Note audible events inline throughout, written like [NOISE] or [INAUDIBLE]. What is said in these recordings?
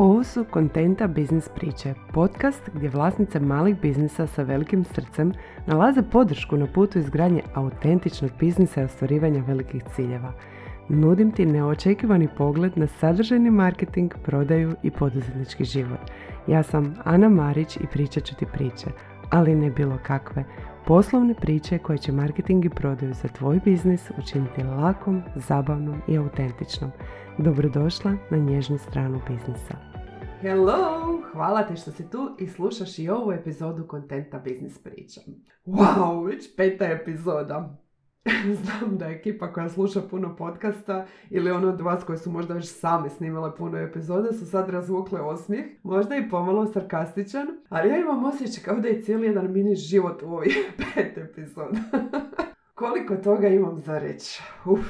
Ovo su Kontenta Biznis priče, podcast gdje vlasnice malih biznisa sa velikim srcem nalaze podršku na putu izgradnje autentičnog biznisa i ostvarivanja velikih ciljeva. Nudim ti neočekivani pogled na sadržajni marketing, prodaju i poduzetnički život. Ja sam Ana Marić i pričat ću ti priče, ali ne bilo kakve. Poslovne priče koje će marketing i prodaju za tvoj biznis učiniti lakom, zabavnom i autentičnom. Dobrodošla na nježnu stranu biznisa. Hello! Hvala ti što si tu i slušaš i ovu epizodu kontenta Biznis priča. Wow, već peta epizoda. [LAUGHS] Znam da je ekipa koja sluša puno podcasta ili ono od vas koji su možda već sami snimale puno epizoda su sad razvukle osmijeh, možda i pomalo sarkastičan, ali ja imam osjećaj kao da je cijeli jedan mini život u ovih [LAUGHS] pet epizoda. [LAUGHS] Koliko toga imam za reći. Uf,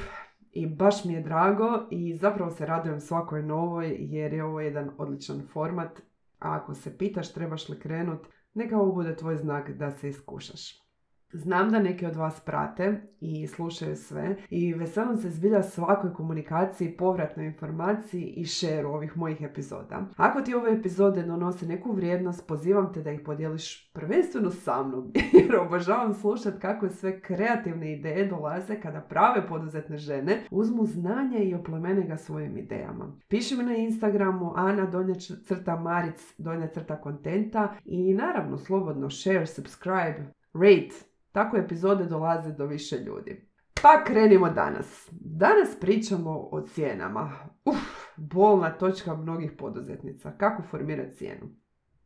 i baš mi je drago i zapravo se radujem svakoj novoj jer je ovo jedan odličan format. A ako se pitaš trebaš li krenut, neka ovo bude tvoj znak da se iskušaš. Znam da neki od vas prate i slušaju sve i veselim se zbilja svakoj komunikaciji, povratnoj informaciji i šeru ovih mojih epizoda. Ako ti ove epizode donose neku vrijednost, pozivam te da ih podijeliš prvenstveno sa mnom, [LAUGHS] jer obožavam slušat kako sve kreativne ideje dolaze kada prave poduzetne žene uzmu znanje i oplemene ga svojim idejama. Piši mi na Instagramu Ana donja crta Maric donja crta kontenta i naravno slobodno share, subscribe, rate, tako epizode dolaze do više ljudi. Pa krenimo danas. Danas pričamo o cijenama. Uf, bolna točka mnogih poduzetnica. Kako formirati cijenu?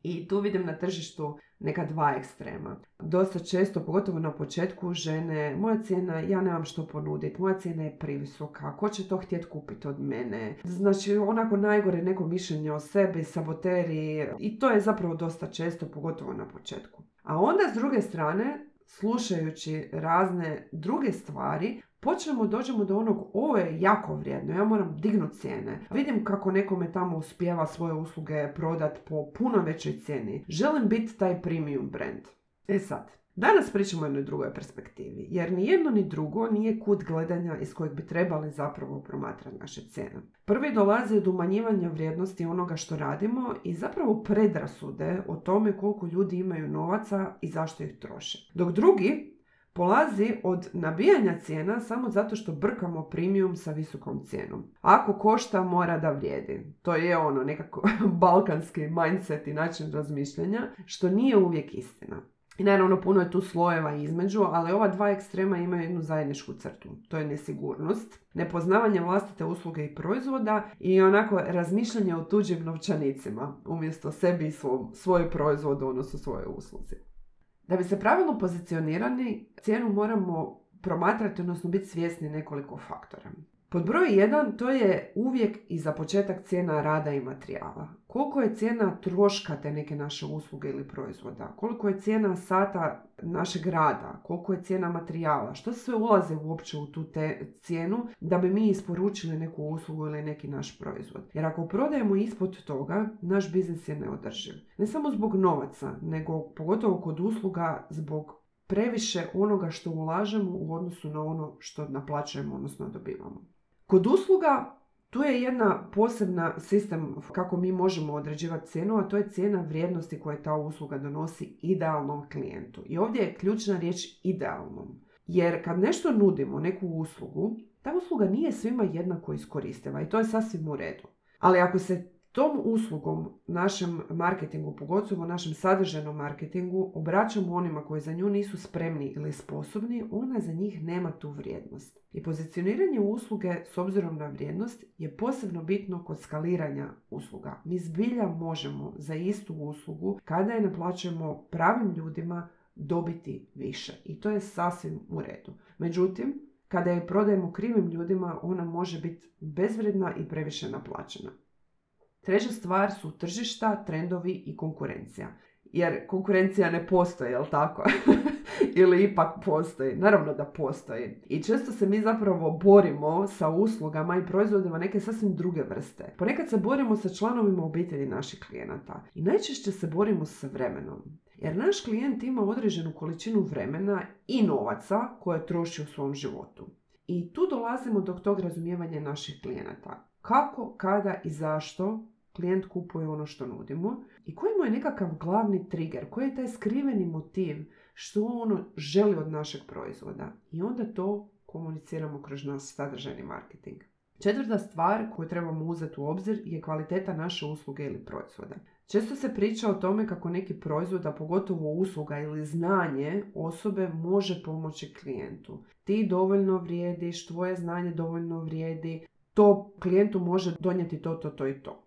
I tu vidim na tržištu neka dva ekstrema. Dosta često, pogotovo na početku, žene, moja cijena, ja nemam što ponuditi, moja cijena je privisoka, ko će to htjeti kupiti od mene? Znači, onako najgore neko mišljenje o sebi, saboteri i to je zapravo dosta često, pogotovo na početku. A onda s druge strane, slušajući razne druge stvari, počnemo, dođemo do onog, ovo je jako vrijedno, ja moram dignut cijene. Vidim kako nekome tamo uspjeva svoje usluge prodat po puno većoj cijeni. Želim biti taj premium brand. E sad, Danas pričamo o jednoj drugoj perspektivi, jer ni jedno ni drugo nije kut gledanja iz kojeg bi trebali zapravo promatrati naše cijene. Prvi dolazi od umanjivanja vrijednosti onoga što radimo i zapravo predrasude o tome koliko ljudi imaju novaca i zašto ih troše. Dok drugi polazi od nabijanja cijena samo zato što brkamo premium sa visokom cijenom. Ako košta, mora da vrijedi. To je ono nekako [LAUGHS] balkanski mindset i način razmišljanja, što nije uvijek istina. I naravno puno je tu slojeva između, ali ova dva ekstrema imaju jednu zajedničku crtu. To je nesigurnost, nepoznavanje vlastite usluge i proizvoda i onako razmišljanje o tuđim novčanicima umjesto sebi i svom, svoj proizvod, odnosno svoje usluzi. Da bi se pravilno pozicionirani, cijenu moramo promatrati, odnosno biti svjesni nekoliko faktora. Pod broj 1 to je uvijek i za početak cijena rada i materijala. Koliko je cijena troška te neke naše usluge ili proizvoda? Koliko je cijena sata našeg rada? Koliko je cijena materijala? Što sve ulaze uopće u tu cijenu da bi mi isporučili neku uslugu ili neki naš proizvod? Jer ako prodajemo ispod toga, naš biznis je neodrživ. Ne samo zbog novaca, nego pogotovo kod usluga zbog previše onoga što ulažemo u odnosu na ono što naplaćujemo, odnosno dobivamo. Kod usluga tu je jedna posebna sistem kako mi možemo određivati cijenu, a to je cijena vrijednosti koje ta usluga donosi idealnom klijentu. I ovdje je ključna riječ idealnom. Jer kad nešto nudimo, neku uslugu, ta usluga nije svima jednako iskoristiva i to je sasvim u redu. Ali ako se tom uslugom, našem marketingu, pogotovo našem sadržajnom marketingu, obraćamo onima koji za nju nisu spremni ili sposobni, ona za njih nema tu vrijednost. I pozicioniranje usluge s obzirom na vrijednost je posebno bitno kod skaliranja usluga. Mi zbilja možemo za istu uslugu, kada je naplaćujemo pravim ljudima, dobiti više. I to je sasvim u redu. Međutim, kada je prodajemo krivim ljudima, ona može biti bezvredna i previše naplaćena. Treća stvar su tržišta, trendovi i konkurencija. Jer konkurencija ne postoji, jel tako? [LAUGHS] Ili ipak postoji? Naravno da postoji. I često se mi zapravo borimo sa uslugama i proizvodima neke sasvim druge vrste. Ponekad se borimo sa članovima obitelji naših klijenata. I najčešće se borimo sa vremenom. Jer naš klijent ima određenu količinu vremena i novaca koje troši u svom životu. I tu dolazimo do tog razumijevanja naših klijenata. Kako, kada i zašto klijent kupuje ono što nudimo i koji mu je nekakav glavni trigger, koji je taj skriveni motiv što ono želi od našeg proizvoda. I onda to komuniciramo kroz naš sadržajni marketing. Četvrta stvar koju trebamo uzeti u obzir je kvaliteta naše usluge ili proizvoda. Često se priča o tome kako neki proizvod, a pogotovo usluga ili znanje osobe može pomoći klijentu. Ti dovoljno vrijediš, tvoje znanje dovoljno vrijedi, to klijentu može donijeti to, to, to i to.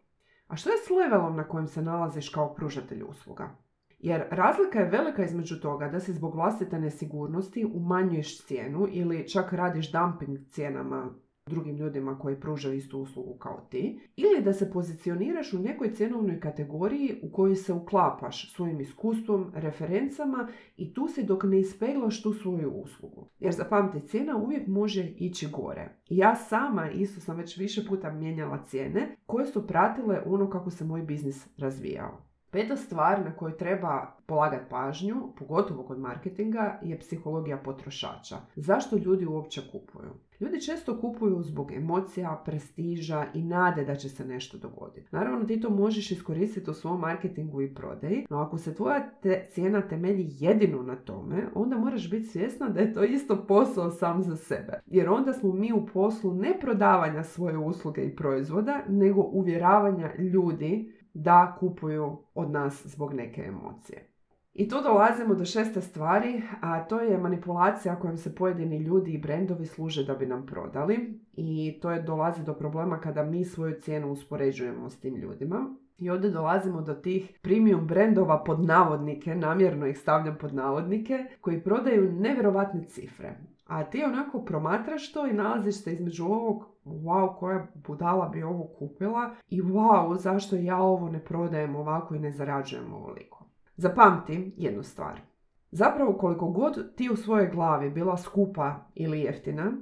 A što je s levelom na kojem se nalaziš kao pružatelj usluga? Jer razlika je velika između toga da se zbog vlastite nesigurnosti umanjuješ cijenu ili čak radiš dumping cijenama drugim ljudima koji pružaju istu uslugu kao ti, ili da se pozicioniraš u nekoj cjenovnoj kategoriji u kojoj se uklapaš svojim iskustvom, referencama i tu se dok ne ispeglaš tu svoju uslugu. Jer zapamti, cijena uvijek može ići gore. Ja sama isto sam već više puta mijenjala cijene koje su pratile ono kako se moj biznis razvijao. Peta stvar na koju treba polagati pažnju, pogotovo kod marketinga, je psihologija potrošača. Zašto ljudi uopće kupuju? Ljudi često kupuju zbog emocija, prestiža i nade da će se nešto dogoditi. Naravno ti to možeš iskoristiti u svom marketingu i prodaji, no ako se tvoja te, cijena temelji jedino na tome, onda moraš biti svjesna da je to isto posao sam za sebe. Jer onda smo mi u poslu ne prodavanja svoje usluge i proizvoda, nego uvjeravanja ljudi da kupuju od nas zbog neke emocije. I tu dolazimo do šeste stvari, a to je manipulacija kojom se pojedini ljudi i brendovi služe da bi nam prodali. I to je dolazi do problema kada mi svoju cijenu uspoređujemo s tim ljudima. I ovdje dolazimo do tih premium brendova pod navodnike, namjerno ih stavljam pod navodnike, koji prodaju nevjerovatne cifre. A ti onako promatraš to i nalaziš se između ovog wow, koja budala bi ovo kupila i wow, zašto ja ovo ne prodajem ovako i ne zarađujem ovoliko. Zapamti jednu stvar. Zapravo koliko god ti u svojoj glavi bila skupa ili jeftina,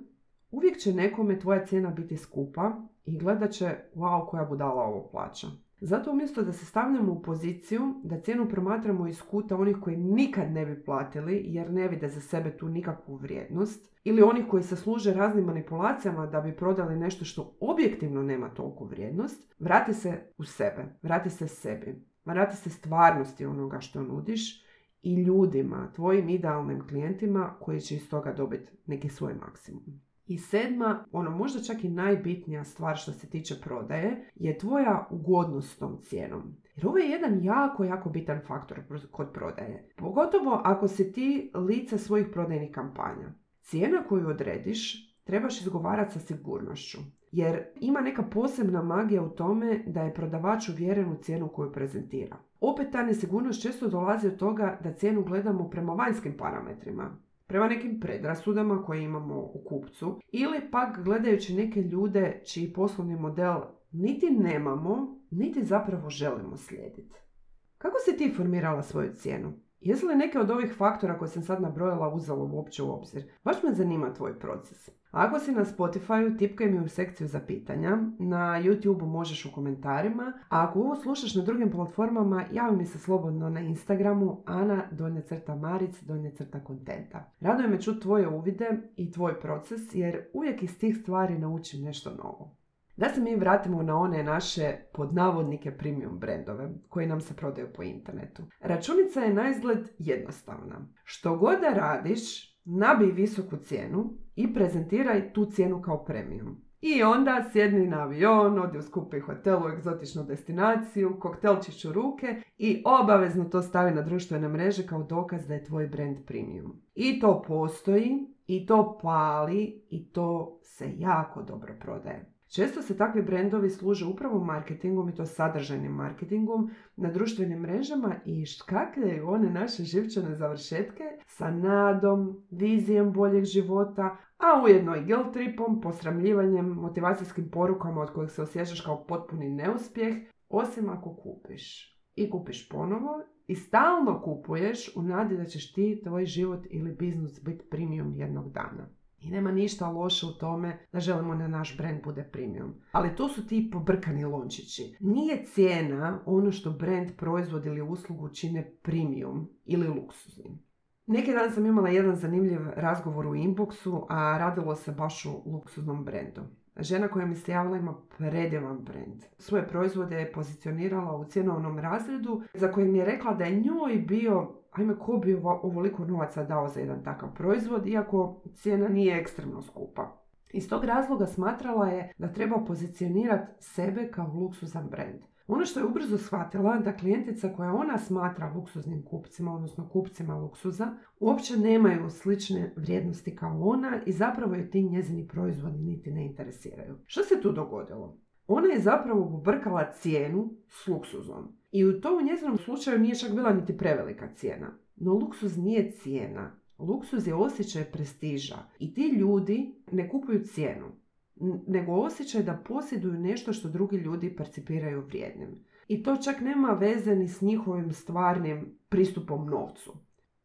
uvijek će nekome tvoja cijena biti skupa i gledat će wow, koja budala ovo plaća. Zato umjesto da se stavljamo u poziciju da cijenu promatramo iz kuta onih koji nikad ne bi platili jer ne vide za sebe tu nikakvu vrijednost ili onih koji se služe raznim manipulacijama da bi prodali nešto što objektivno nema toliku vrijednost, vrati se u sebe, vrati se sebi, vrati se stvarnosti onoga što nudiš i ljudima, tvojim idealnim klijentima koji će iz toga dobiti neki svoj maksimum. I sedma, ono možda čak i najbitnija stvar što se tiče prodaje, je tvoja ugodnost s tom cijenom. Jer ovo je jedan jako, jako bitan faktor kod prodaje. Pogotovo ako si ti lice svojih prodajnih kampanja. Cijena koju odrediš trebaš izgovarati sa sigurnošću. Jer ima neka posebna magija u tome da je prodavač uvjeren u cijenu koju prezentira. Opet ta nesigurnost često dolazi od toga da cijenu gledamo prema vanjskim parametrima prema nekim predrasudama koje imamo u kupcu ili pak gledajući neke ljude čiji poslovni model niti nemamo, niti zapravo želimo slijediti. Kako si ti formirala svoju cijenu? Jesu li neke od ovih faktora koje sam sad nabrojala uzelo uopće u obzir? Baš me zanima tvoj proces. Ako si na Spotify, tipkaj mi u sekciju za pitanja. Na YouTube možeš u komentarima. A ako ovo slušaš na drugim platformama, javi mi se slobodno na Instagramu ana donje crta maric donje crta kontenta. Raduje me čuti tvoje uvide i tvoj proces jer uvijek iz tih stvari naučim nešto novo. Da se mi vratimo na one naše podnavodnike premium brendove koji nam se prodaju po internetu. Računica je na izgled jednostavna. Što god da radiš, nabij visoku cijenu i prezentiraj tu cijenu kao premium. I onda sjedni na avion, odi u skupi hotel u egzotičnu destinaciju, koktelčić u ruke i obavezno to stavi na društvene mreže kao dokaz da je tvoj brand premium. I to postoji, i to pali, i to se jako dobro prodaje. Često se takvi brendovi služe upravo marketingom i to sadržajnim marketingom na društvenim mrežama i škakljaju one naše živčane završetke sa nadom, vizijom boljeg života, a ujedno i guilt tripom, posramljivanjem, motivacijskim porukama od kojih se osjećaš kao potpuni neuspjeh, osim ako kupiš. I kupiš ponovo i stalno kupuješ u nadi da ćeš ti, tvoj život ili biznis biti premium jednog dana. I nema ništa loše u tome da želimo da naš brand bude premium. Ali to su ti pobrkani lončići. Nije cijena ono što brand, proizvod ili uslugu čine premium ili luksuznim. Neki dan sam imala jedan zanimljiv razgovor u inboxu, a radilo se baš u luksuznom brendu. Žena koja mi se javila ima predivan brand. Svoje proizvode je pozicionirala u cjenovnom razredu za koji mi je rekla da je njoj bio ajme ko bi ovoliko novaca dao za jedan takav proizvod, iako cijena nije ekstremno skupa. Iz tog razloga smatrala je da treba pozicionirati sebe kao luksuzan brand. Ono što je ubrzo shvatila da klijentica koja ona smatra luksuznim kupcima, odnosno kupcima luksuza, uopće nemaju slične vrijednosti kao ona i zapravo je ti njezini proizvodi niti ne interesiraju. Što se tu dogodilo? Ona je zapravo pobrkala cijenu s luksuzom. I u to u njezinom slučaju nije čak bila niti prevelika cijena. No luksuz nije cijena. Luksuz je osjećaj prestiža. I ti ljudi ne kupuju cijenu nego osjećaj da posjeduju nešto što drugi ljudi percipiraju vrijednim. I to čak nema veze ni s njihovim stvarnim pristupom novcu.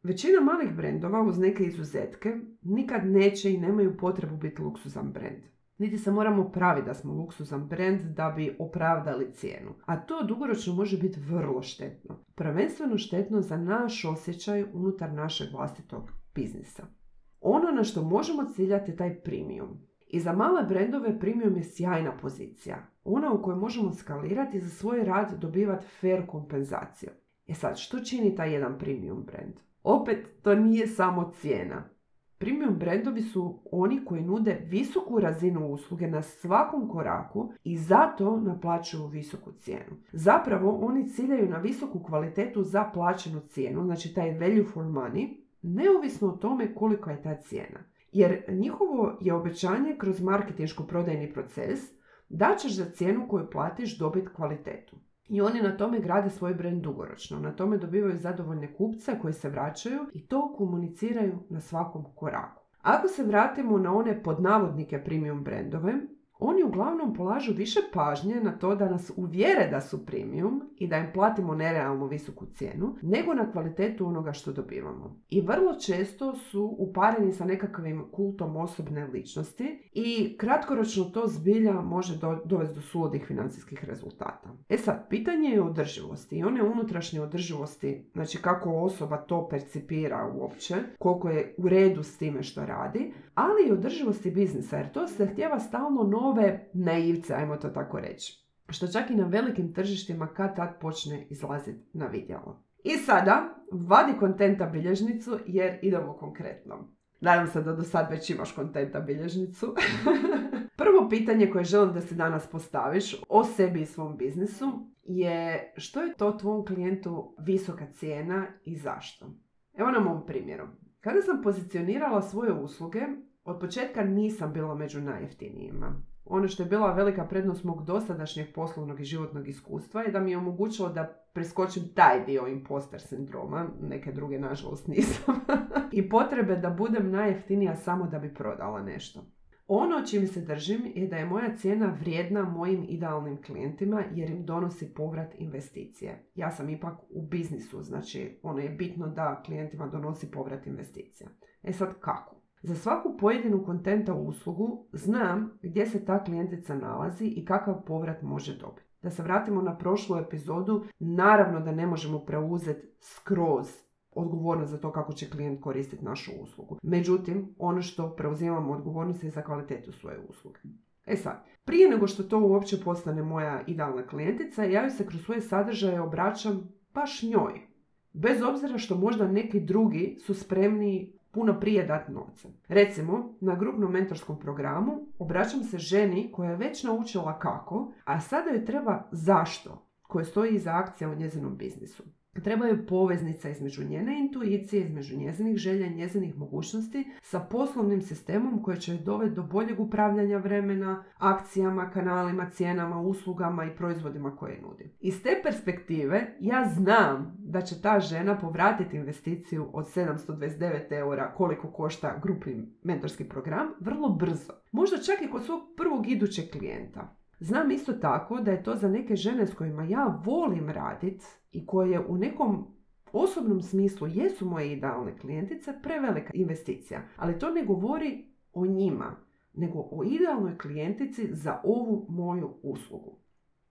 Većina malih brendova, uz neke izuzetke, nikad neće i nemaju potrebu biti luksuzan brend. Niti se moramo praviti da smo luksuzan brend da bi opravdali cijenu. A to dugoročno može biti vrlo štetno. Prvenstveno štetno za naš osjećaj unutar našeg vlastitog biznisa. Ono na što možemo ciljati je taj premium. I za male brendove premium je sjajna pozicija. Ona u kojoj možemo skalirati za svoj rad dobivati fair kompenzaciju. E sad, što čini taj jedan premium brand? Opet, to nije samo cijena. Premium brendovi su oni koji nude visoku razinu usluge na svakom koraku i zato naplaćuju visoku cijenu. Zapravo, oni ciljaju na visoku kvalitetu za plaćenu cijenu, znači taj value for money, neovisno o tome koliko je ta cijena. Jer njihovo je obećanje kroz marketinško-prodajni proces da ćeš za cijenu koju platiš dobiti kvalitetu. I oni na tome grade svoj brand dugoročno. Na tome dobivaju zadovoljne kupce koji se vraćaju i to komuniciraju na svakom koraku. Ako se vratimo na one podnavodnike premium brendove, oni uglavnom polažu više pažnje na to da nas uvjere da su premium i da im platimo nerealno visoku cijenu, nego na kvalitetu onoga što dobivamo. I vrlo često su upareni sa nekakvim kultom osobne ličnosti i kratkoročno to zbilja može dovesti do suludih financijskih rezultata. E sad, pitanje je održivosti i one unutrašnje održivosti, znači kako osoba to percipira uopće, koliko je u redu s time što radi, ali i održivosti biznisa, jer to se htjeva stalno nove naivce, ajmo to tako reći. Što čak i na velikim tržištima kad tad počne izlaziti na vidjelo. I sada, vadi kontenta bilježnicu jer idemo konkretno. Nadam se da do sad već imaš kontenta bilježnicu. [LAUGHS] Prvo pitanje koje želim da se danas postaviš o sebi i svom biznisu je što je to tvom klijentu visoka cijena i zašto? Evo na mom primjeru. Kada sam pozicionirala svoje usluge, od početka nisam bila među najjeftinijima. Ono što je bila velika prednost mog dosadašnjeg poslovnog i životnog iskustva je da mi je omogućilo da preskočim taj dio imposter sindroma, neke druge nažalost nisam, [LAUGHS] i potrebe da budem najjeftinija samo da bi prodala nešto. Ono čim se držim je da je moja cijena vrijedna mojim idealnim klijentima jer im donosi povrat investicije. Ja sam ipak u biznisu, znači ono je bitno da klijentima donosi povrat investicija. E sad kako? Za svaku pojedinu kontenta uslugu znam gdje se ta klijentica nalazi i kakav povrat može dobiti. Da se vratimo na prošlu epizodu, naravno da ne možemo preuzeti skroz odgovornost za to kako će klijent koristiti našu uslugu. Međutim, ono što preuzimamo odgovornost je za kvalitetu svoje usluge. E sad, prije nego što to uopće postane moja idealna klijentica, ja joj se kroz svoje sadržaje obraćam baš njoj. Bez obzira što možda neki drugi su spremni puno prije dati novce. Recimo, na grupnom mentorskom programu obraćam se ženi koja je već naučila kako, a sada joj treba zašto koje stoji iza akcija u njezinom biznisu. Treba je poveznica između njene intuicije, između njezinih želja i njezinih mogućnosti sa poslovnim sistemom koji će dovesti do boljeg upravljanja vremena, akcijama, kanalima, cijenama, uslugama i proizvodima koje nudi. Iz te perspektive ja znam da će ta žena povratiti investiciju od 729 eura koliko košta grupni mentorski program vrlo brzo. Možda čak i kod svog prvog idućeg klijenta. Znam isto tako da je to za neke žene s kojima ja volim raditi i koje u nekom osobnom smislu jesu moje idealne klijentice prevelika investicija. Ali to ne govori o njima, nego o idealnoj klijentici za ovu moju uslugu.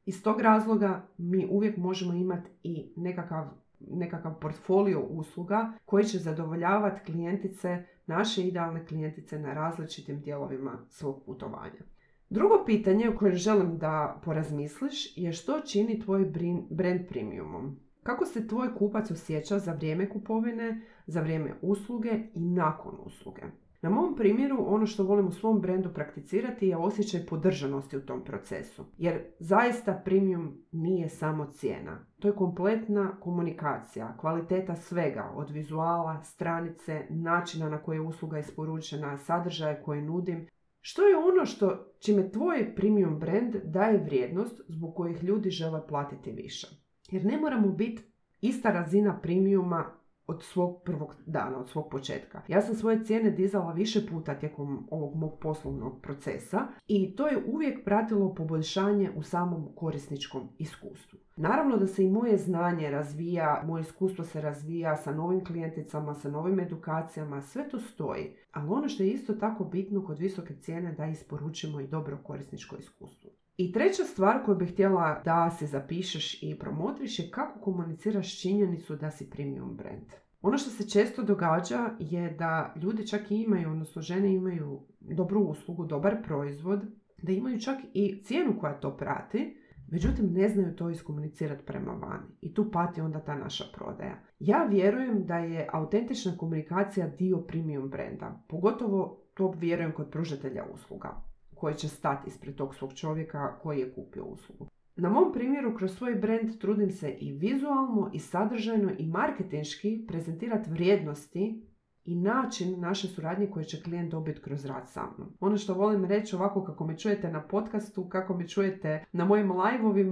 Iz tog razloga mi uvijek možemo imati i nekakav, nekakav portfolio usluga koji će zadovoljavati klijentice, naše idealne klijentice na različitim dijelovima svog putovanja. Drugo pitanje o kojem želim da porazmisliš je što čini tvoj brand premiumom. Kako se tvoj kupac osjeća za vrijeme kupovine, za vrijeme usluge i nakon usluge? Na mom primjeru ono što volim u svom brendu prakticirati je osjećaj podržanosti u tom procesu. Jer zaista premium nije samo cijena. To je kompletna komunikacija, kvaliteta svega, od vizuala, stranice, načina na koji je usluga isporučena, sadržaje koje nudim. Što je ono što čime tvoj premium brand daje vrijednost zbog kojih ljudi žele platiti više? Jer ne moramo biti ista razina premiuma od svog prvog dana, od svog početka. Ja sam svoje cijene dizala više puta tijekom ovog mog poslovnog procesa i to je uvijek pratilo poboljšanje u samom korisničkom iskustvu. Naravno da se i moje znanje razvija, moje iskustvo se razvija sa novim klijenticama, sa novim edukacijama, sve to stoji. Ali ono što je isto tako bitno kod visoke cijene da isporučimo i dobro korisničko iskustvo. I treća stvar koju bih htjela da se zapišeš i promotriš je kako komuniciraš činjenicu da si premium brand. Ono što se često događa je da ljudi čak i imaju, odnosno žene imaju dobru uslugu, dobar proizvod, da imaju čak i cijenu koja to prati, međutim ne znaju to iskomunicirati prema vani. I tu pati onda ta naša prodaja. Ja vjerujem da je autentična komunikacija dio premium brenda, pogotovo to vjerujem kod pružatelja usluga koji će stati ispred tog svog čovjeka koji je kupio uslugu. Na mom primjeru kroz svoj brand trudim se i vizualno i sadržajno i marketinški prezentirati vrijednosti i način naše suradnje koje će klijent dobiti kroz rad sa mnom. Ono što volim reći ovako kako me čujete na podcastu, kako me čujete na mojim live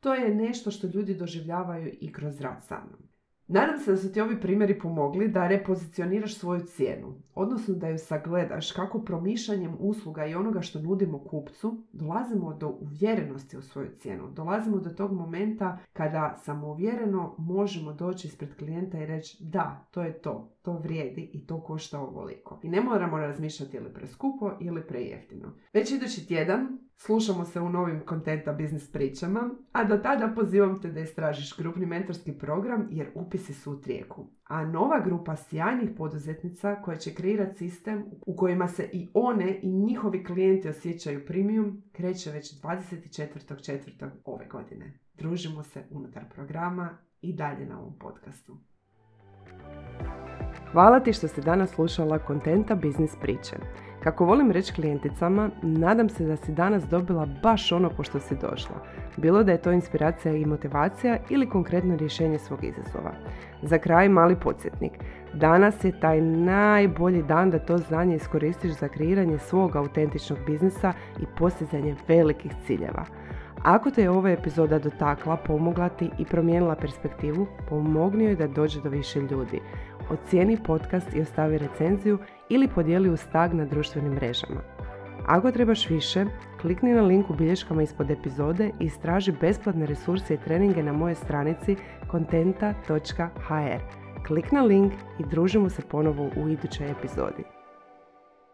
to je nešto što ljudi doživljavaju i kroz rad sa mnom. Nadam se da su ti ovi primjeri pomogli da repozicioniraš svoju cijenu, odnosno da ju sagledaš kako promišljanjem usluga i onoga što nudimo kupcu dolazimo do uvjerenosti u svoju cijenu. Dolazimo do tog momenta kada samouvjereno možemo doći ispred klijenta i reći da, to je to, to vrijedi i to košta ovoliko. I ne moramo razmišljati ili preskupo ili prejeftino. Već idući tjedan Slušamo se u novim kontenta biznis pričama, a do tada pozivam te da istražiš grupni mentorski program jer upisi su u trijeku. A nova grupa sjajnih poduzetnica koja će kreirati sistem u kojima se i one i njihovi klijenti osjećaju premium kreće već 24.4. ove godine. Družimo se unutar programa i dalje na ovom podcastu. Hvala ti što si danas slušala kontenta biznis priče. Kako volim reći klijenticama, nadam se da si danas dobila baš ono po što si došla. Bilo da je to inspiracija i motivacija ili konkretno rješenje svog izazova. Za kraj mali podsjetnik. Danas je taj najbolji dan da to znanje iskoristiš za kreiranje svog autentičnog biznisa i postizanje velikih ciljeva. Ako te je ova epizoda dotakla, pomogla ti i promijenila perspektivu, pomogni joj da dođe do više ljudi. Ocijeni podcast i ostavi recenziju ili podijeli uz tag na društvenim mrežama. Ako trebaš više, klikni na link u bilješkama ispod epizode i istraži besplatne resurse i treninge na mojoj stranici kontenta.hr. Klik na link i družimo se ponovo u idućoj epizodi.